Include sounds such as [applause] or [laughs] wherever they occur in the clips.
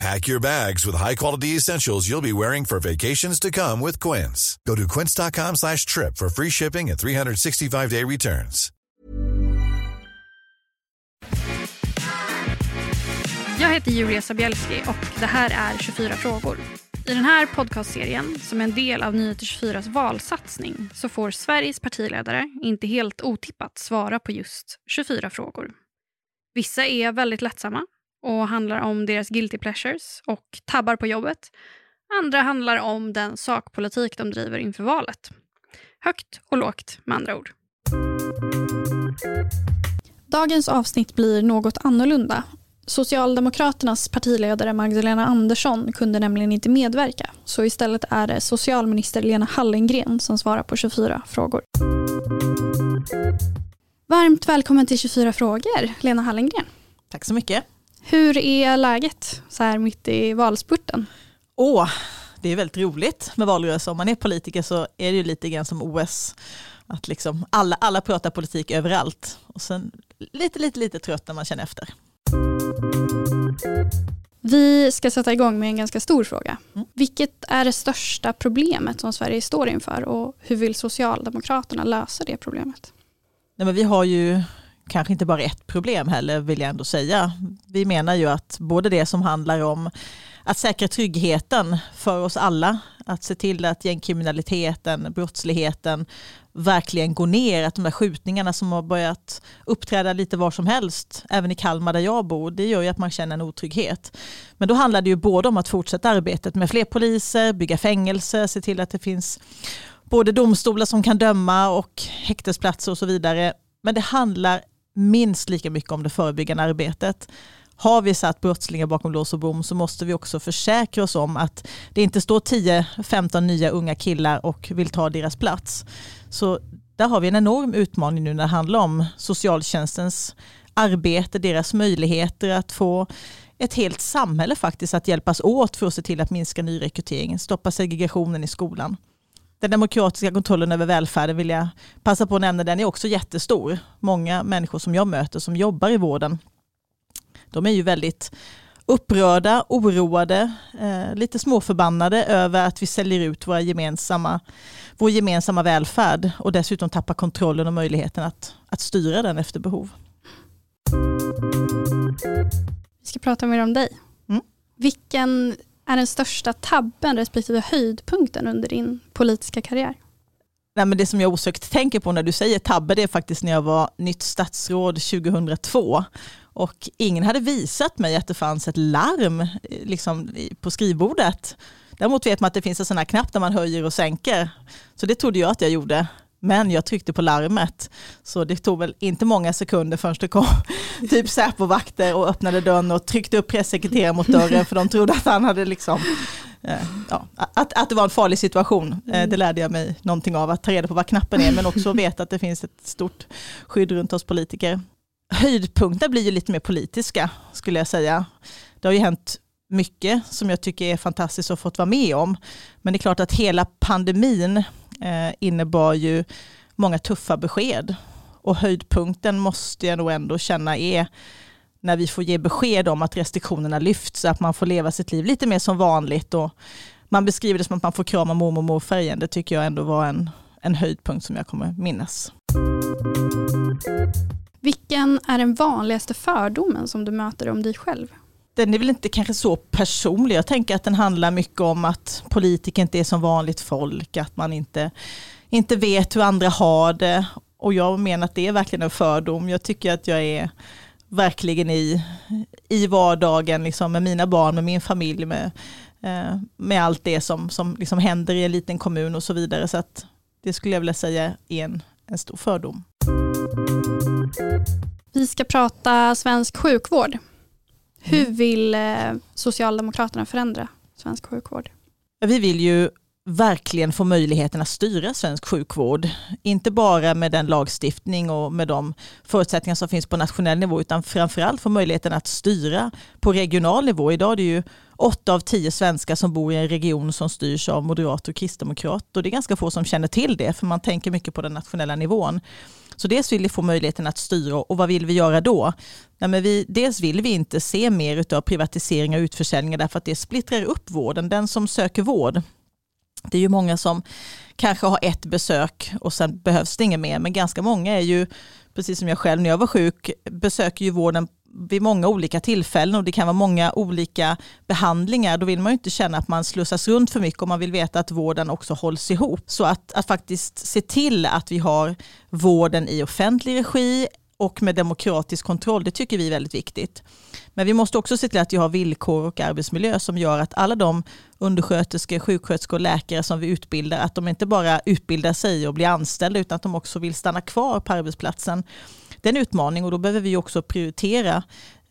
Pack your bags with high-quality essentials you'll be wearing for vacations to come with Quince. Go to quince.com slash trip for free shipping and 365-day returns. Jag heter Julia Sabielski och det här är 24 frågor. I den här podcastserien, som är en del av Nyheter 24s valsatsning, så får Sveriges partiledare, inte helt otippat, svara på just 24 frågor. Vissa är väldigt lättsamma och handlar om deras guilty pleasures och tabbar på jobbet. Andra handlar om den sakpolitik de driver inför valet. Högt och lågt med andra ord. Dagens avsnitt blir något annorlunda. Socialdemokraternas partiledare Magdalena Andersson kunde nämligen inte medverka så istället är det socialminister Lena Hallengren som svarar på 24 frågor. Varmt välkommen till 24 frågor, Lena Hallengren. Tack så mycket. Hur är läget så här mitt i valspurten? Åh, det är väldigt roligt med valrörelse. Om man är politiker så är det ju lite grann som OS. Att liksom alla, alla pratar politik överallt. Och sen lite, lite, lite trött när man känner efter. Vi ska sätta igång med en ganska stor fråga. Mm. Vilket är det största problemet som Sverige står inför och hur vill Socialdemokraterna lösa det problemet? Nej, men vi har ju kanske inte bara ett problem heller vill jag ändå säga. Vi menar ju att både det som handlar om att säkra tryggheten för oss alla, att se till att gängkriminaliteten, brottsligheten verkligen går ner, att de här skjutningarna som har börjat uppträda lite var som helst, även i Kalmar där jag bor, det gör ju att man känner en otrygghet. Men då handlar det ju både om att fortsätta arbetet med fler poliser, bygga fängelser, se till att det finns både domstolar som kan döma och häktesplatser och så vidare. Men det handlar minst lika mycket om det förebyggande arbetet. Har vi satt brottslingar bakom lås och bom så måste vi också försäkra oss om att det inte står 10-15 nya unga killar och vill ta deras plats. Så där har vi en enorm utmaning nu när det handlar om socialtjänstens arbete, deras möjligheter att få ett helt samhälle faktiskt att hjälpas åt för att se till att minska nyrekryteringen, stoppa segregationen i skolan. Den demokratiska kontrollen över välfärden vill jag passa på att nämna, den är också jättestor. Många människor som jag möter som jobbar i vården, de är ju väldigt upprörda, oroade, eh, lite småförbannade över att vi säljer ut våra gemensamma, vår gemensamma välfärd och dessutom tappar kontrollen och möjligheten att, att styra den efter behov. Vi ska prata mer om dig. Mm. Vilken är den största tabben respektive höjdpunkten under din politiska karriär? Nej, men det som jag osökt tänker på när du säger tabbe, det är faktiskt när jag var nytt statsråd 2002 och ingen hade visat mig att det fanns ett larm eh, liksom, på skrivbordet. Däremot vet man att det finns en sån här knapp där man höjer och sänker. Så det trodde jag att jag gjorde. Men jag tryckte på larmet. Så det tog väl inte många sekunder förrän det kom [laughs] typ Säpo-vakter och öppnade dörren och tryckte upp pressekreteraren mot dörren för de trodde att han hade liksom eh, Ja, att, att det var en farlig situation, mm. det lärde jag mig någonting av, att ta reda på vad knappen är, men också [laughs] veta att det finns ett stort skydd runt oss politiker höjdpunkter blir ju lite mer politiska skulle jag säga. Det har ju hänt mycket som jag tycker är fantastiskt att ha fått vara med om. Men det är klart att hela pandemin eh, Eh, innebar ju många tuffa besked. Och höjdpunkten måste jag nog ändå känna är när vi får ge besked om att restriktionerna lyfts, så att man får leva sitt liv lite mer som vanligt. Och man beskriver det som att man får krama mormor och morfar igen. Det tycker jag ändå var en, en höjdpunkt som jag kommer minnas. Vilken är den vanligaste fördomen som du möter om dig själv? Den är väl inte kanske så personlig. Jag tänker att den handlar mycket om att politiker inte är som vanligt folk, att man inte, inte vet hur andra har det. Och jag menar att det är verkligen en fördom. Jag tycker att jag är verkligen i, i vardagen liksom, med mina barn, med min familj, med, eh, med allt det som, som liksom händer i en liten kommun och så vidare. Så att det skulle jag vilja säga är en, en stor fördom. Vi ska prata svensk sjukvård. Hur mm. vill eh, Socialdemokraterna förändra svensk sjukvård? Vi vill ju verkligen få möjligheten att styra svensk sjukvård. Inte bara med den lagstiftning och med de förutsättningar som finns på nationell nivå utan framförallt få möjligheten att styra på regional nivå. Idag är det ju åtta av tio svenskar som bor i en region som styrs av moderater och kristdemokrater. Och det är ganska få som känner till det för man tänker mycket på den nationella nivån. Så dels vill vi få möjligheten att styra och vad vill vi göra då? Ja, men vi, dels vill vi inte se mer av privatisering och utförsäljningar därför att det splittrar upp vården. Den som söker vård det är ju många som kanske har ett besök och sen behövs det inget mer. Men ganska många är ju, precis som jag själv när jag var sjuk, besöker ju vården vid många olika tillfällen och det kan vara många olika behandlingar. Då vill man ju inte känna att man slussas runt för mycket och man vill veta att vården också hålls ihop. Så att, att faktiskt se till att vi har vården i offentlig regi och med demokratisk kontroll, det tycker vi är väldigt viktigt. Men vi måste också se till att vi har villkor och arbetsmiljö som gör att alla de undersköterskor, sjuksköterskor och läkare som vi utbildar, att de inte bara utbildar sig och blir anställda utan att de också vill stanna kvar på arbetsplatsen. Det är en utmaning och då behöver vi också prioritera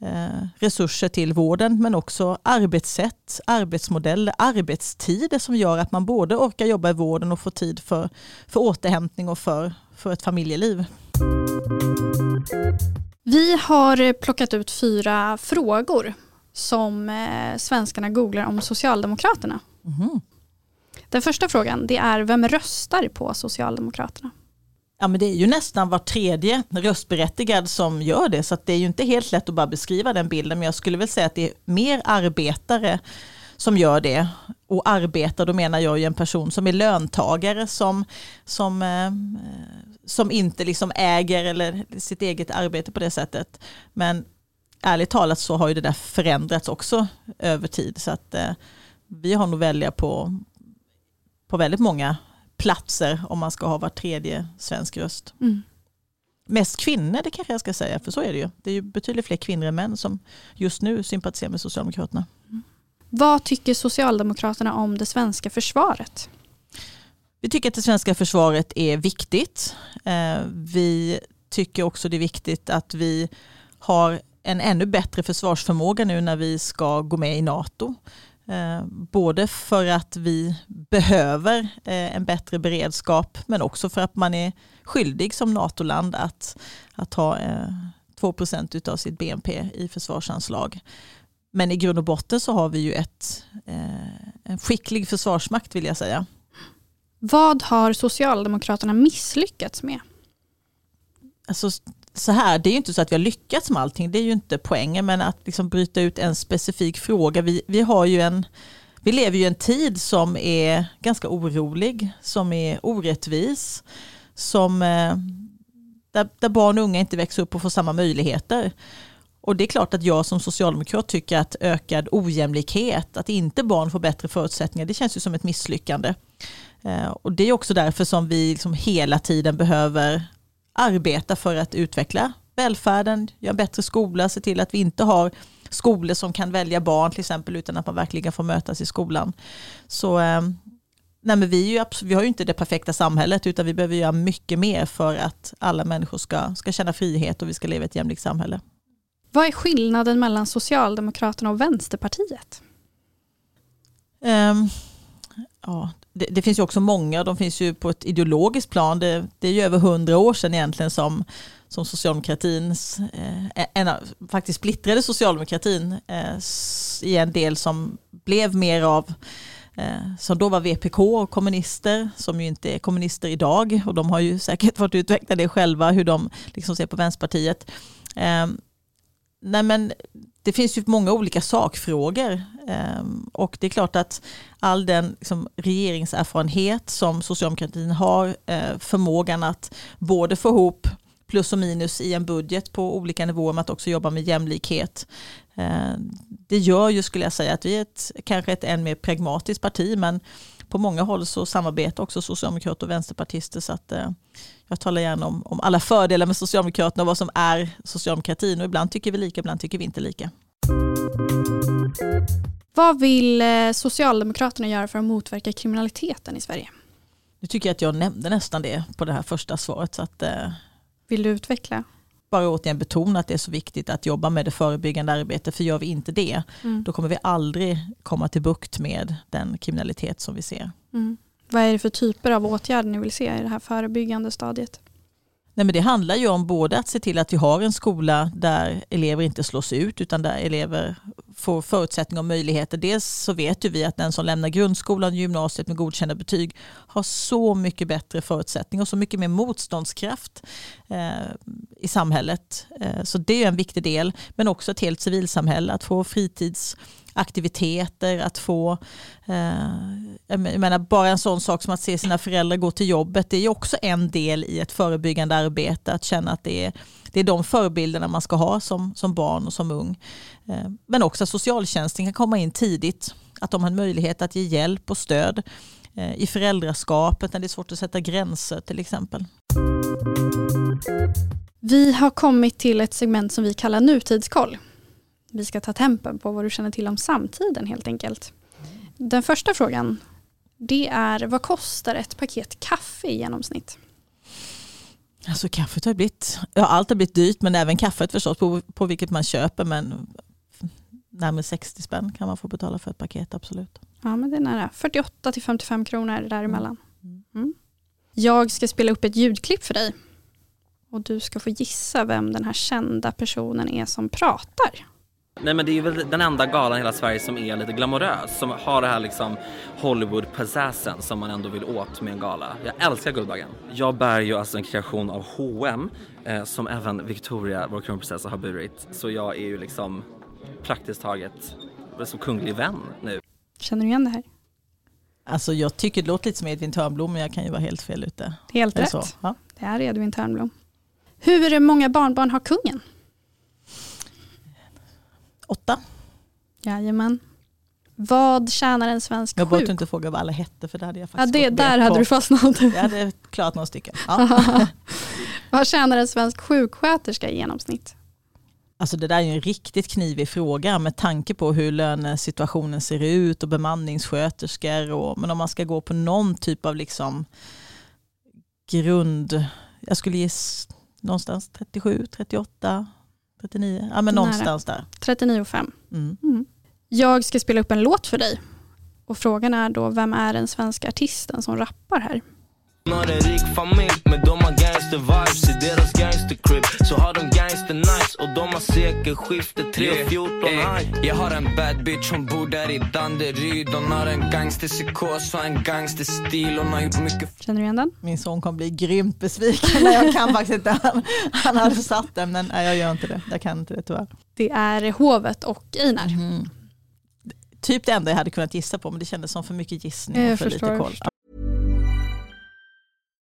eh, resurser till vården men också arbetssätt, arbetsmodeller, arbetstider som gör att man både orkar jobba i vården och får tid för, för återhämtning och för, för ett familjeliv. Vi har plockat ut fyra frågor som eh, svenskarna googlar om Socialdemokraterna. Mm. Den första frågan det är vem röstar på Socialdemokraterna? Ja, men det är ju nästan var tredje röstberättigad som gör det, så det är ju inte helt lätt att bara beskriva den bilden, men jag skulle väl säga att det är mer arbetare som gör det. Och arbetar, då menar jag ju en person som är löntagare som, som eh, som inte liksom äger eller sitt eget arbete på det sättet. Men ärligt talat så har ju det där förändrats också över tid. Så att eh, vi har nog välja på, på väldigt många platser om man ska ha var tredje svensk röst. Mm. Mest kvinnor, det kanske jag ska säga, för så är det ju. Det är ju betydligt fler kvinnor än män som just nu sympatiserar med Socialdemokraterna. Mm. Vad tycker Socialdemokraterna om det svenska försvaret? Vi tycker att det svenska försvaret är viktigt. Eh, vi tycker också det är viktigt att vi har en ännu bättre försvarsförmåga nu när vi ska gå med i NATO. Eh, både för att vi behöver eh, en bättre beredskap men också för att man är skyldig som NATO-land att, att ha 2% av sitt BNP i försvarsanslag. Men i grund och botten så har vi ju ett, en skicklig försvarsmakt vill jag säga. Vad har Socialdemokraterna misslyckats med? Alltså, så här, det är ju inte så att vi har lyckats med allting, det är ju inte poängen, men att liksom bryta ut en specifik fråga. Vi, vi, har ju en, vi lever ju i en tid som är ganska orolig, som är orättvis, som, eh, där, där barn och unga inte växer upp och får samma möjligheter. Och det är klart att jag som socialdemokrat tycker att ökad ojämlikhet, att inte barn får bättre förutsättningar, det känns ju som ett misslyckande. Eh, och det är också därför som vi liksom hela tiden behöver arbeta för att utveckla välfärden, göra bättre skola, se till att vi inte har skolor som kan välja barn till exempel utan att man verkligen får mötas i skolan. Så eh, nej men vi, ju, vi har ju inte det perfekta samhället utan vi behöver göra mycket mer för att alla människor ska, ska känna frihet och vi ska leva i ett jämlikt samhälle. Vad är skillnaden mellan Socialdemokraterna och Vänsterpartiet? Um, ja, det, det, finns ju också många, de finns ju på ett ideologiskt plan. Det, det är ju över hundra år sedan egentligen som, som socialdemokratins, eh, en, faktiskt splittrade socialdemokratin eh, i en del som blev mer av eh, som då var VPK och kommunister, som ju inte är kommunister idag. Och de har ju säkert fått utveckla det själva, hur de liksom ser på Vänsterpartiet. Eh, nej men det finns ju många olika sakfrågor ehm, och det är klart att all den liksom, regeringserfarenhet som socialdemokratin har, eh, förmågan att både få ihop plus och minus i en budget på olika nivåer, med att också jobba med jämlikhet. Eh, det gör ju, skulle jag säga, att vi är ett, kanske ett än mer pragmatiskt parti, men på många håll så samarbetar också socialdemokrater och vänsterpartister. Så att, eh, jag talar gärna om, om alla fördelar med Socialdemokraterna och vad som är socialdemokratin. Och ibland tycker vi lika, ibland tycker vi inte lika. Vad vill eh, Socialdemokraterna göra för att motverka kriminaliteten i Sverige? Nu tycker jag att jag nämnde nästan det på det här första svaret. Så att, eh... Vill du utveckla? Bara återigen betona att det är så viktigt att jobba med det förebyggande arbetet. För gör vi inte det, mm. då kommer vi aldrig komma till bukt med den kriminalitet som vi ser. Mm. Vad är det för typer av åtgärder ni vill se i det här förebyggande stadiet? Nej, men det handlar ju om både att se till att vi har en skola där elever inte slås ut utan där elever får förutsättningar och möjligheter. Dels så vet ju vi att den som lämnar grundskolan och gymnasiet med godkända betyg har så mycket bättre förutsättningar och så mycket mer motståndskraft eh, i samhället. Eh, så det är en viktig del. Men också ett helt civilsamhälle, att få fritids aktiviteter, att få, eh, jag menar bara en sån sak som att se sina föräldrar gå till jobbet, det är ju också en del i ett förebyggande arbete, att känna att det är, det är de förebilderna man ska ha som, som barn och som ung. Eh, men också att socialtjänsten kan komma in tidigt, att de har en möjlighet att ge hjälp och stöd eh, i föräldraskapet när det är svårt att sätta gränser till exempel. Vi har kommit till ett segment som vi kallar nutidskoll. Vi ska ta tempen på vad du känner till om samtiden helt enkelt. Den första frågan det är vad kostar ett paket kaffe i genomsnitt? Alltså kaffet har blivit, ja allt har blivit dyrt men även kaffet förstås på, på vilket man köper men närmare 60 spänn kan man få betala för ett paket absolut. Ja men det är nära, 48 till 55 kronor däremellan. Mm. mm. Jag ska spela upp ett ljudklipp för dig och du ska få gissa vem den här kända personen är som pratar. Nej men det är väl den enda galan i hela Sverige som är lite glamorös, som har det här liksom Hollywood-passassen som man ändå vill åt med en gala. Jag älskar Guldbaggen. Jag bär ju alltså en kreation av H&M eh, som även Victoria, vår kronprinsessa, har burit. Så jag är ju liksom praktiskt taget som kunglig vän nu. Känner du igen det här? Alltså jag tycker det låter lite som Edvin Törnblom men jag kan ju vara helt fel ute. Helt rätt. Ja. Det är Edvin Törnblom. Hur många barnbarn har kungen? Åtta. Jajamän. Vad tjänar en svensk Jag borde inte fråga vad alla hette för det hade jag faktiskt ja, det, Där hade på. du fastnat. Jag hade klarat några stycken. Ja. [laughs] vad tjänar en svensk sjuksköterska i genomsnitt? Alltså det där är en riktigt knivig fråga med tanke på hur lönesituationen ser ut och bemanningssköterskor. Och, men om man ska gå på någon typ av liksom grund, jag skulle ge någonstans 37, 38, 39, ja men någonstans där. 39,5. Mm. Mm. Jag ska spela upp en låt för dig. Och frågan är då, vem är den svenska artisten som rappar här? har en rik familj men de har gangster vibes i deras gangstercrib Så har de gangster nice och de har sekelskifte 314 yeah, hey. Jag har en bad bitch, hon bor där i Danderyd. Hon har en gangsterpsykos och en gangsterstil. Hon har gjort mycket Känner du igen den? Min son kommer bli grymt besviken. När jag kan faktiskt inte. Han, han hade satt den men nej, jag gör inte det, jag kan inte det tyvärr. Det är Hovet och Einar. Mm. Typ det enda jag hade kunnat gissa på men det kändes som för mycket gissning och för förstår, lite koll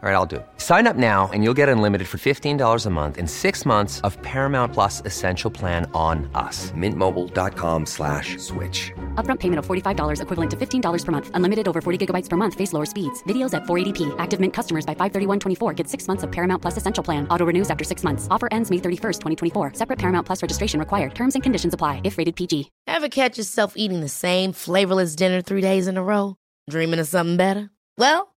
All right, I'll do it. Sign up now and you'll get unlimited for $15 a month in six months of Paramount Plus Essential Plan on us. Mintmobile.com slash switch. Upfront payment of $45 equivalent to $15 per month. Unlimited over 40 gigabytes per month. Face lower speeds. Videos at 480p. Active Mint customers by 531.24 get six months of Paramount Plus Essential Plan. Auto renews after six months. Offer ends May 31st, 2024. Separate Paramount Plus registration required. Terms and conditions apply if rated PG. Ever catch yourself eating the same flavorless dinner three days in a row? Dreaming of something better? Well,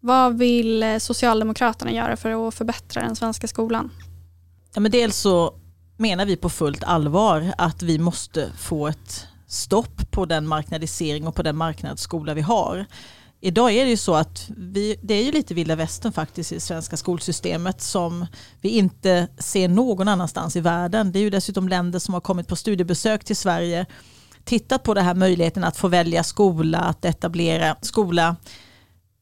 Vad vill eh, Socialdemokraterna göra för att förbättra den svenska skolan? Ja, men dels så menar vi på fullt allvar att vi måste få ett stopp på den marknadisering och på den marknadsskola vi har. Idag är det ju så att vi, det är ju lite vilda västern faktiskt i det svenska skolsystemet som vi inte ser någon annanstans i världen. Det är ju dessutom länder som har kommit på studiebesök till Sverige, tittat på den här möjligheten att få välja skola, att etablera skola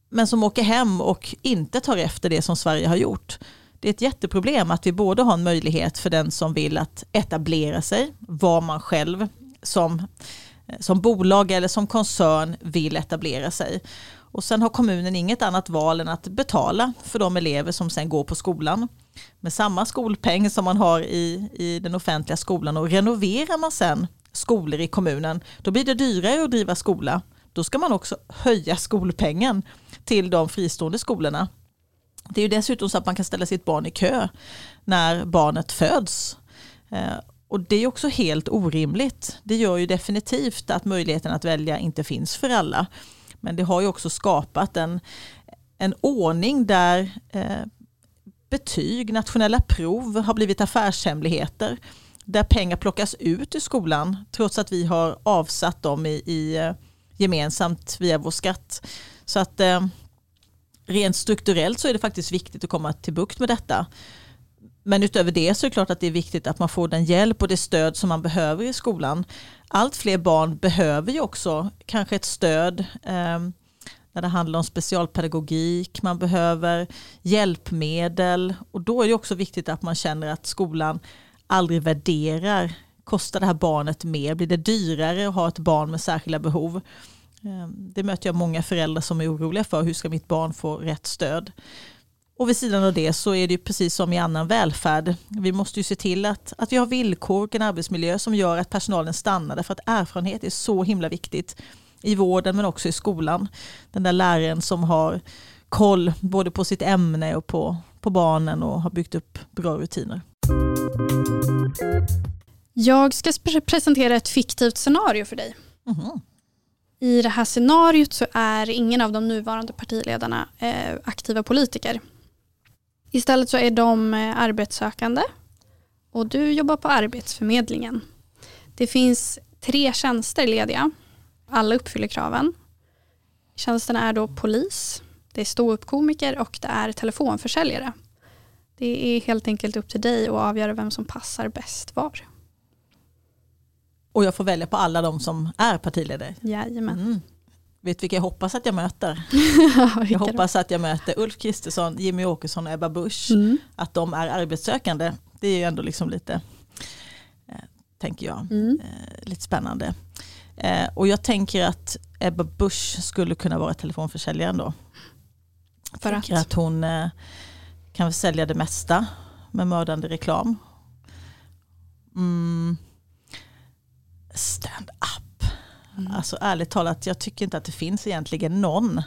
men som åker hem och inte tar efter det som Sverige har gjort. Det är ett jätteproblem att vi både har en möjlighet för den som vill att etablera sig, var man själv som eh, som bolag eller som koncern vill etablera sig. Och sen har kommunen inget annat val än att betala för de elever som sen går på skolan. Med samma skolpeng som man har i, i den offentliga skolan och renoverar man sen skolor i kommunen, då blir det dyrare att driva skola. Då ska man också höja skolpengen till de fristående skolorna. Det är ju dessutom så att man kan ställa sitt barn i kö när barnet föds. Eh, och det är också helt orimligt. Det gör ju definitivt att möjligheten att välja inte finns för alla. Men det har ju också skapat en, en ordning där eh, betyg, nationella prov har blivit affärshemligheter. Där pengar plockas ut ur skolan trots att vi har avsatt dem i, i eh, gemensamt via vår skatt. Så att eh, rent strukturellt så är det faktiskt viktigt att komma till bukt med detta. Men utöver det så är det klart att det är viktigt att man får den hjälp och det stöd som man behöver i skolan. Allt fler barn behöver ju också kanske ett stöd eh, när det handlar om specialpedagogik, man behöver hjälpmedel och då är det också viktigt att man känner att skolan aldrig värderar, kostar det här barnet mer, blir det dyrare att ha ett barn med särskilda behov? Ehm, det möter jag många föräldrar som är oroliga för, hur ska mitt barn få rätt stöd? Och vid sidan av det så är det precis som i annan välfärd. Vi måste ju se till att, att vi har villkor och en arbetsmiljö som gör att personalen stannar. Därför att erfarenhet är så himla viktigt i vården men också i skolan. Den där läraren som har koll både på sitt ämne och på, på barnen och har byggt upp bra rutiner. Jag ska presentera ett fiktivt scenario för dig. Mm. I det här scenariot så är ingen av de nuvarande partiledarna eh, aktiva politiker. Istället så är de eh, arbetssökande och du jobbar på Arbetsförmedlingen. Det finns tre tjänster lediga. Alla uppfyller kraven. Tjänsterna är då polis, det är ståuppkomiker och det är telefonförsäljare. Det är helt enkelt upp till dig att avgöra vem som passar bäst var. Och jag får välja på alla de som är partiledare? Jajamän. Mm. Vet vilka jag hoppas att jag möter? [laughs] jag hoppas att jag möter Ulf Kristersson, Jimmy Åkesson och Ebba Busch. Mm. Att de är arbetssökande. Det är ju ändå liksom lite, eh, tänker jag, Mm. eh, lite spännande. Eh, och jag tänker att Ebba Busch skulle kunna vara telefonförsäljaren då. För tänker att? att hon kan sälja det mesta med mördande reklam. Mm. Stand up. Mm. Alltså ärligt talat, jag tycker inte att det finns egentligen någon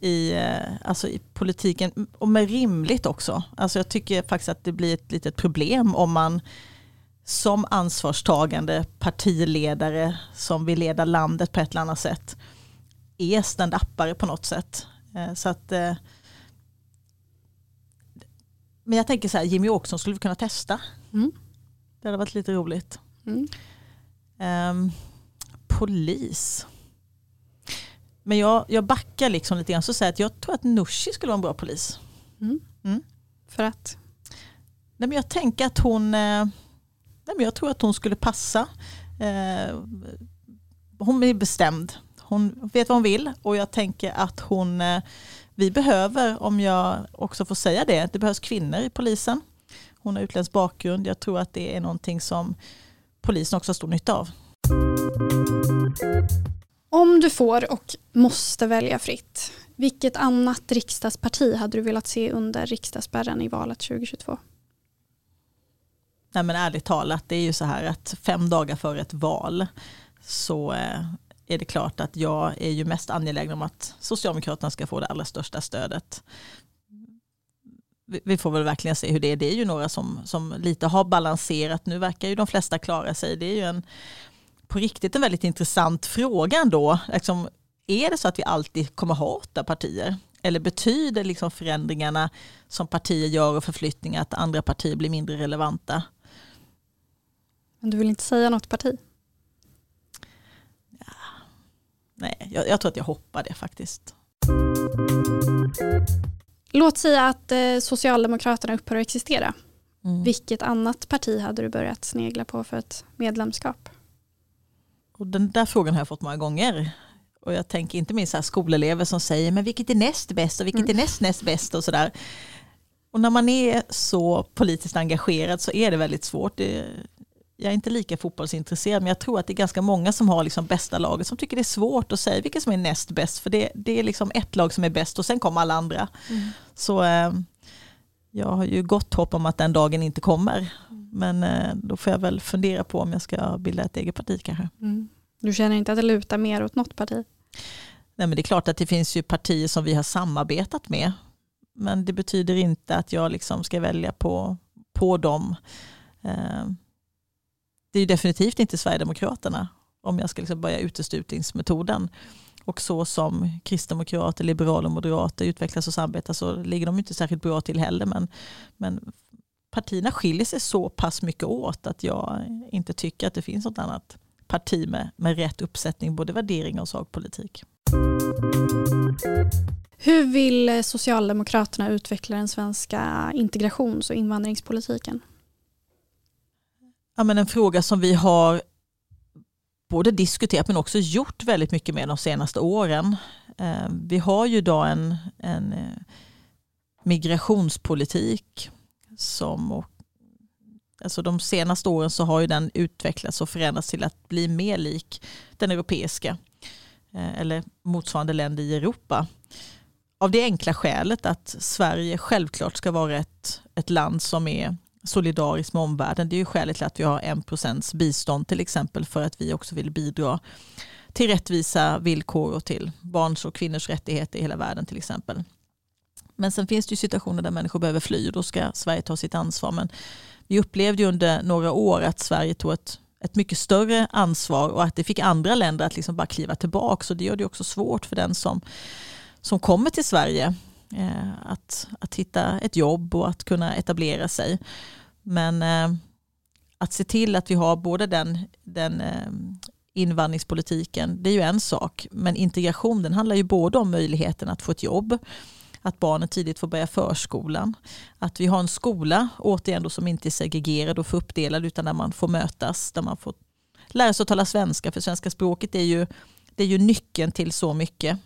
i, eh, alltså, i politiken. Och med rimligt också. Alltså, jag tycker faktiskt att det blir ett litet problem om man som ansvarstagande partiledare som vill leda landet på ett eller annat sätt är stand-upare på något sätt. Eh, Så att, eh, men jag tänker så här, Jimmy Åkesson skulle vi kunna testa. Mm. Det hade varit lite roligt. Mm. Ehm, polis. Men jag, jag backar liksom lite grann så säger att jag tror att Nooshi skulle vara en bra polis. Mm. Mm. För att? Nej, men jag tänker att hon, eh, nej, men jag tror att hon skulle passa. Eh, hon är bestämd. Hon vet vad hon vill och jag tänker att hon, eh, vi behöver, om jag också får säga det, det behövs kvinnor i polisen. Hon har utländsk bakgrund. Jag tror att det är någonting som polisen också har stor nytta av. Om du får och måste välja fritt, vilket annat riksdagsparti hade du velat se under riksdagsspärren i valet 2022? Nej men ärligt talat, det är ju så här att fem dagar före ett val så eh, är det klart att jag är ju mest angelägen om att Socialdemokraterna ska få det allra största stödet. Vi- får väl verkligen se hur det är. Det är ju några som, som lite har balanserat. Nu verkar ju de flesta klara sig. Det är ju en, på riktigt en väldigt intressant fråga ändå. Liksom, är det så att vi alltid kommer ha åtta partier? Eller betyder liksom förändringarna som partier gör och förflyttningar att andra partier blir mindre relevanta? Men du vill inte säga något parti? Nej, jag, jag tror att jag hoppar det faktiskt. Låt säga att eh, Socialdemokraterna upphör att existera. Mm. Vilket annat parti hade du börjat snegla på för ett medlemskap? Och den där frågan har jag fått många gånger. Och jag tänker inte minst så här skolelever som säger, men vilket är näst bäst och vilket är näst näst bäst och sådär. Och när man är så politiskt engagerad så är det väldigt svårt. Det, jag är inte lika fotbollsintresserad, men jag tror att det är ganska många som har liksom bästa laget som tycker det är svårt att säga vilket som är näst bäst, för det, det är liksom ett lag som är bäst och sen kommer alla andra. Mm. Så eh, jag har ju gott hopp om att den dagen inte kommer. Men eh, då får jag väl fundera på om jag ska bilda ett eget parti kanske. Mm. Du känner inte att det lutar mer åt något parti? Nej, men det är klart att det finns ju partier som vi har samarbetat med. Men det betyder inte att jag liksom ska välja på, på dem. Eh, det är definitivt inte Sverigedemokraterna om jag ska liksom börja uteslutningsmetoden. Och så som kristdemokrater, liberaler och moderater utvecklas och samarbetar så ligger de inte särskilt bra till heller. Men, men partierna skiljer sig så pass mycket åt att jag inte tycker att det finns något annat parti med, med rätt uppsättning både värderingar och sakpolitik. Hur vill Socialdemokraterna utveckla den svenska integrations och invandringspolitiken? Ja, men en fråga som vi har både diskuterat men också gjort väldigt mycket med de senaste åren. Eh, vi har ju idag en, en eh, migrationspolitik som alltså de senaste åren så har ju den utvecklats och förändrats till att bli mer lik den europeiska eh, eller motsvarande länder i Europa. Av det enkla skälet att Sverige självklart ska vara ett, ett land som är solidariskt med omvärlden. Det är ju skälet till att vi har en procents bistånd till exempel för att vi också vill bidra till rättvisa villkor och till barns och kvinnors rättigheter i hela världen till exempel. Men sen finns det ju situationer där människor behöver fly och då ska Sverige ta sitt ansvar. Men vi upplevde ju under några år att Sverige tog ett, ett mycket större ansvar och att det fick andra länder att liksom bara kliva tillbaka. Så det gör det också svårt för den som, som kommer till Sverige eh, att, att hitta ett jobb och att kunna etablera sig. Men eh, att se till att vi har både den, den eh, invandringspolitiken, det är ju en sak. Men integration den handlar ju både om möjligheten att få ett jobb, att barnen tidigt får börja förskolan. Att vi har en skola, återigen då, som inte är segregerad och för uppdelad utan där man får mötas, där man får lära sig att tala svenska. För svenska språket är ju, det är ju nyckeln till så mycket.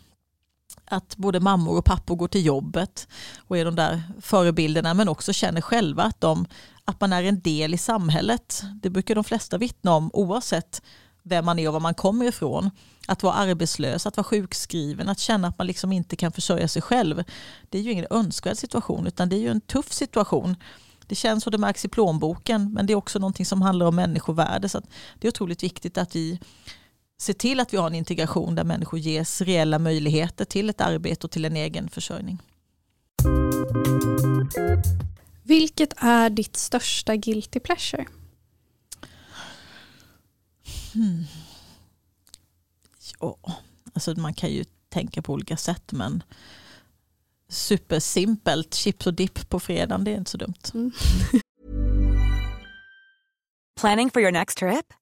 Att både mammor och pappor går till jobbet och är de där förebilderna men också känner själva att, de, att man är en del i samhället. Det brukar de flesta vittna om oavsett vem man är och var man kommer ifrån. Att vara arbetslös, att vara sjukskriven, att känna att man liksom inte kan försörja sig själv. Det är ju ingen önskvärd situation utan det är ju en tuff situation. Det känns och det märks i plånboken men det är också någonting som handlar om människovärde. Så det är otroligt viktigt att vi ser till att vi har en integration där människor ges reella möjligheter till ett arbete och till en egen försörjning. Vilket är ditt största guilty pleasure? Hmm. Ja, alltså man kan ju tänka på olika sätt men supersimpelt chips och dipp på fredagen det är inte så dumt. Mm. Planning for your next trip?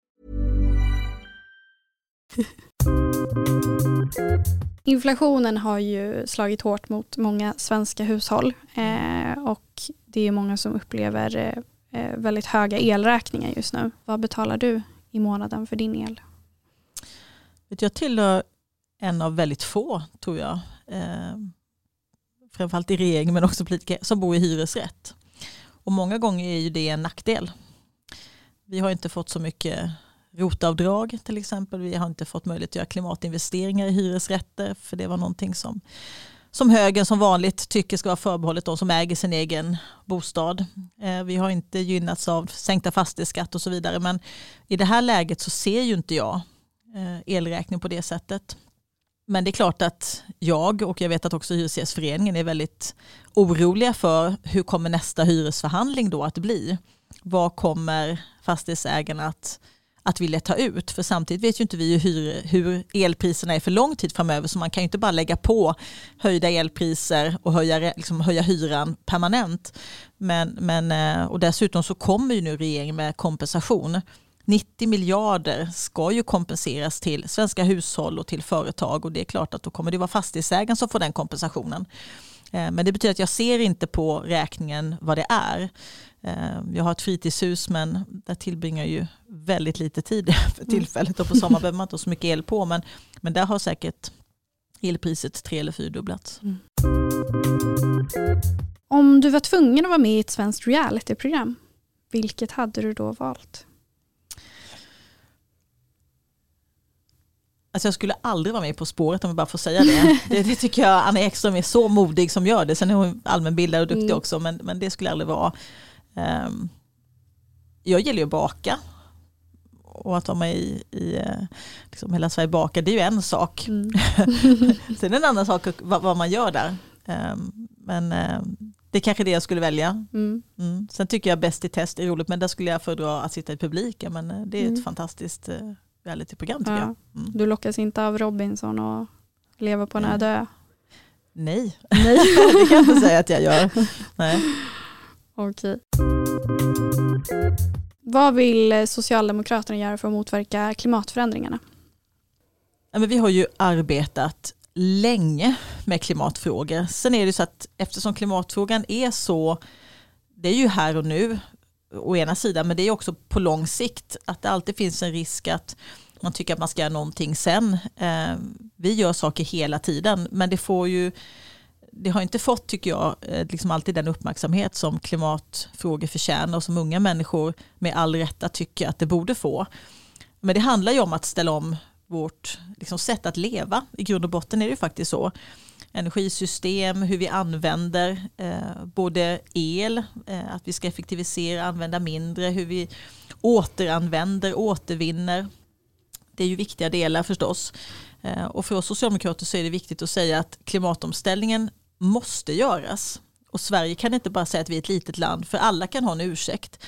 Inflationen har ju slagit hårt mot många svenska hushåll eh, och det är många som upplever eh, väldigt höga elräkningar just nu. Vad betalar du i månaden för din el? Jag tillhör en av väldigt få, tror jag, eh, framförallt i regeringen men också politiker, som bor i hyresrätt. Och många gånger är ju det en nackdel. Vi har inte fått så mycket rotavdrag till exempel. Vi har inte fått möjlighet att göra klimatinvesteringar i hyresrätter för det var någonting som som högern som vanligt tycker ska vara förbehållet de som äger sin egen bostad. Eh, vi har inte gynnats av sänkta fastighetsskatt och så vidare men i det här läget så ser ju inte jag eh, elräkning på det sättet. Men det är klart att jag och jag vet att också Hyresgästföreningen är väldigt oroliga för hur kommer nästa hyresförhandling då att bli? Vad kommer fastighetsägarna att att vilja ta ut. För samtidigt vet ju inte vi hur, hur elpriserna är för lång tid framöver så man kan ju inte bara lägga på höjda elpriser och höja, liksom höja hyran permanent. Men, men, eh, och dessutom så kommer ju nu regeringen med kompensation 90 miljarder ska ju kompenseras till svenska hushåll och till företag och det är klart att då kommer det vara fastighetsägaren som får den kompensationen. Eh, men det betyder att jag ser inte på räkningen vad det är. Eh, jag har ett fritidshus men där tillbringar jag ju väldigt lite tid [laughs] för mm. tillfället och på sommaren behöver man inte ha så mycket el på men, men där har säkert elpriset tre eller fyrdubblats. Mm. Om du var tvungen att vara med i ett svenskt realityprogram, vilket hade du då valt? Alltså jag skulle aldrig vara med På spåret om jag bara får säga det. det. det. tycker jag Anna Ekström är så modig som gör det. Sen är hon allmänbildad och duktig mm. också men, men det skulle jag aldrig vara. Um, jag gillar ju att baka. Och att vara med i, i eh, liksom Hela Sverige bakar, det är ju en sak. Mm. [laughs] Sen är en annan sak vad, vad man gör där. Um, men um, det är kanske det jag skulle välja. Mm. Mm. Sen tycker jag Bäst i test är roligt men där skulle jag föredra att sitta i publiken. Men eh, det är ett mm. fantastiskt uh, realityprogram tycker ja. jag. Mm. Du lockas inte av Robinson och leva på en öde? Nej, Nej. [laughs] det kan jag inte säga att jag gör. Nej. Okej. Vad vill eh, Socialdemokraterna göra för att motverka klimatförändringarna? Ja, men vi har ju arbetat länge med klimatfrågor. Sen är det så att eftersom klimatfrågan är så, det är ju här och nu å ena sidan, men det är också på lång sikt att det alltid finns en risk att man tycker att man ska göra någonting sen. Eh, vi gör saker hela tiden, men det får ju det har inte fått, tycker jag, eh, liksom alltid den uppmärksamhet som klimatfrågor förtjänar och som unga människor med all rätta tycker att det borde få. Men det handlar ju om att ställa om vårt liksom, sätt att leva. I grund och botten är det ju faktiskt så. Energisystem, hur vi använder eh, både el, eh, att vi ska effektivisera, använda mindre, hur vi återanvänder, återvinner. Det är ju viktiga delar förstås. Eh, och för oss socialdemokrater så är det viktigt att säga att klimatomställningen måste göras. Och Sverige kan inte bara säga att vi är ett litet land, för alla kan ha en ursäkt.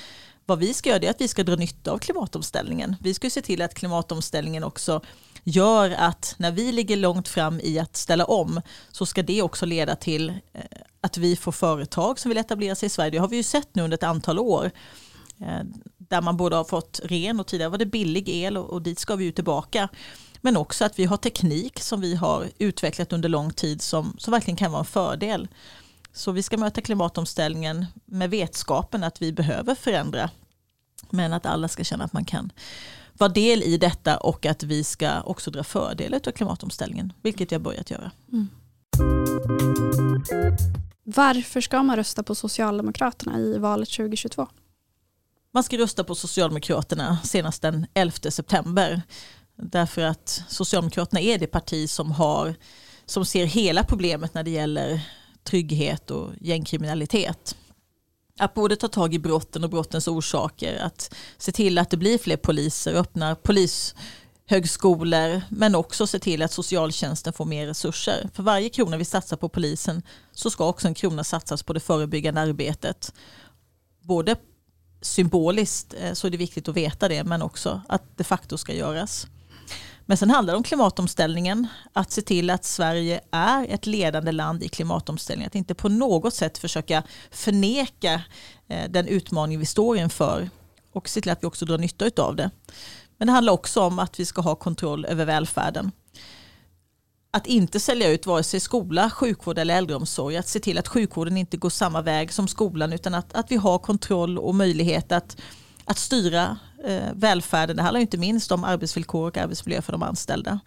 Vad vi ska göra är att vi ska dra nytta av klimatomställningen. Vi ska se till att klimatomställningen också gör att när vi ligger långt fram i att ställa om så ska det också leda till eh, att vi får företag som vill etablera sig i Sverige. Det har vi ju sett nu under ett antal år eh, där man både har fått ren och tidigare var det billig el och, dit ska vi ju tillbaka. Men också att vi har teknik som vi har utvecklat under lång tid som, som verkligen kan vara en fördel. Så vi ska möta klimatomställningen med vetskapen att vi behöver förändra. Men att alla ska känna att man kan vara del i detta och att vi ska också dra fördel av klimatomställningen, vilket jag börjat göra. Mm. Varför ska man rösta på Socialdemokraterna i valet 2022? Man ska rösta på Socialdemokraterna senast den 11 september. Därför att Socialdemokraterna är det parti som, har, som ser hela problemet när det gäller trygghet och gängkriminalitet. Att både ta tag i brotten och brottens orsaker, att se till att det blir fler poliser, öppna polishögskolor, men också se till att socialtjänsten får mer resurser. För varje krona vi satsar på polisen så ska också en krona satsas på det förebyggande arbetet. Både symboliskt eh, så är det viktigt att veta det, men också att de facto ska göras. Men sen handlar det om klimatomställningen, att se till att Sverige är ett ledande land i klimatomställningen, att inte på något sätt försöka förneka eh, den utmaning vi står inför och se till att vi också drar nytta av det. Men det handlar också om att vi ska ha kontroll över välfärden. Att inte sälja ut vare sig skola, sjukvård eller äldreomsorg. Att se till att sjukvården inte går samma väg som skolan utan att, att vi har kontroll och möjlighet att, att styra eh, välfärden. Det handlar inte minst om arbetsvillkor och arbetsmiljö för de anställda.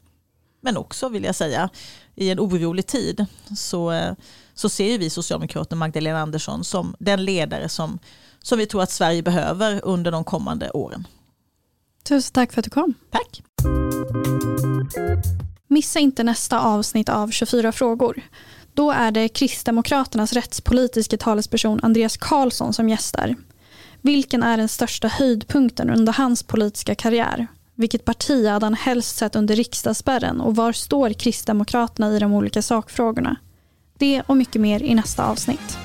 Men också vill jag säga, i en orolig tid så, eh, så ser vi Socialdemokraterna Magdalena Andersson som den ledare som, som vi tror att Sverige behöver under de kommande åren. Tusen tack för att du kom. Tack. Missa inte nästa avsnitt av 24 frågor. Då är det Kristdemokraternas rättspolitiska talesperson Andreas Karlsson som gästar. Vilken är den största höjdpunkten under hans politiska karriär? Vilket parti hade han helst sett under riksdagsspärren och var står Kristdemokraterna i de olika sakfrågorna? Det och mycket mer i nästa avsnitt.